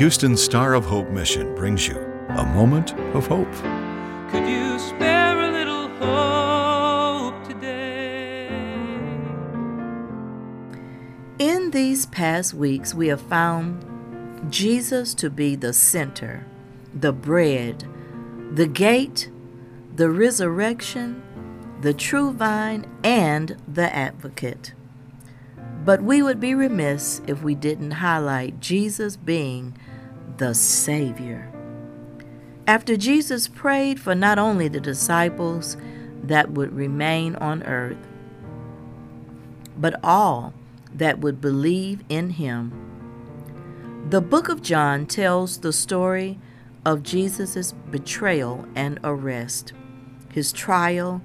Houston's Star of Hope mission brings you a moment of hope. Could you spare a little hope today? In these past weeks, we have found Jesus to be the center, the bread, the gate, the resurrection, the true vine, and the advocate. But we would be remiss if we didn't highlight Jesus being the Savior. After Jesus prayed for not only the disciples that would remain on earth, but all that would believe in him. The book of John tells the story of Jesus' betrayal and arrest, his trial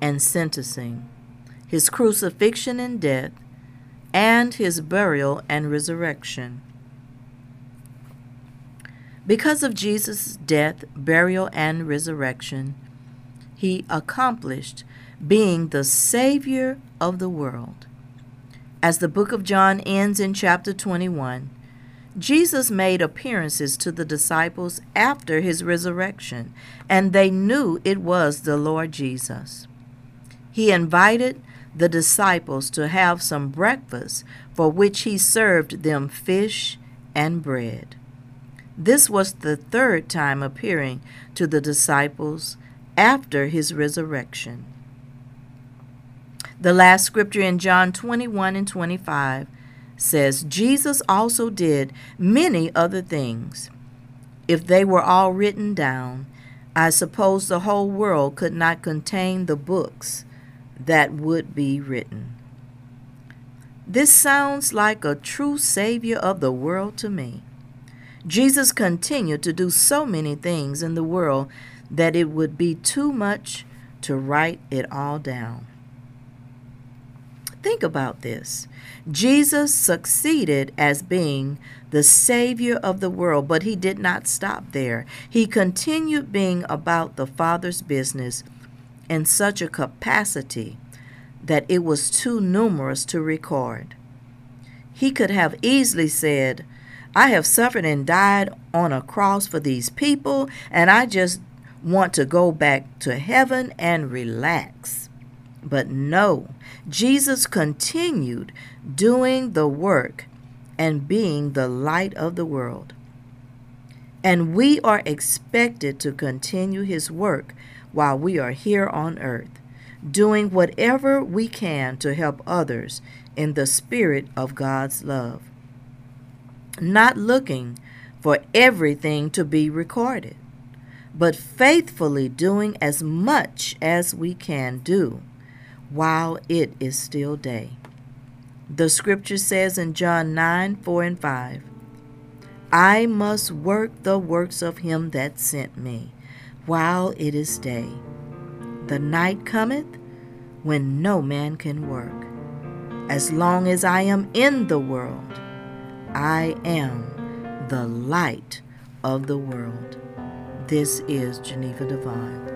and sentencing, his crucifixion and death, and his burial and resurrection. Because of Jesus' death, burial, and resurrection, he accomplished being the Savior of the world. As the book of John ends in chapter 21, Jesus made appearances to the disciples after his resurrection, and they knew it was the Lord Jesus. He invited the disciples to have some breakfast, for which he served them fish and bread. This was the third time appearing to the disciples after his resurrection. The last scripture in John 21 and 25 says, Jesus also did many other things. If they were all written down, I suppose the whole world could not contain the books that would be written. This sounds like a true Savior of the world to me. Jesus continued to do so many things in the world that it would be too much to write it all down. Think about this. Jesus succeeded as being the Savior of the world, but he did not stop there. He continued being about the Father's business in such a capacity that it was too numerous to record. He could have easily said, I have suffered and died on a cross for these people, and I just want to go back to heaven and relax. But no, Jesus continued doing the work and being the light of the world. And we are expected to continue his work while we are here on earth, doing whatever we can to help others in the spirit of God's love. Not looking for everything to be recorded, but faithfully doing as much as we can do while it is still day. The scripture says in John 9 4 and 5, I must work the works of him that sent me while it is day. The night cometh when no man can work. As long as I am in the world, I am the light of the world. This is Geneva Devine.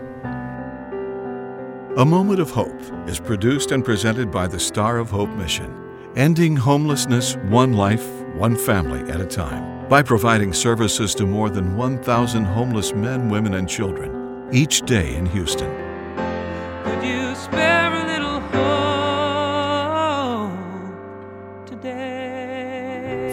A Moment of Hope is produced and presented by the Star of Hope mission, ending homelessness one life, one family at a time, by providing services to more than 1,000 homeless men, women, and children each day in Houston.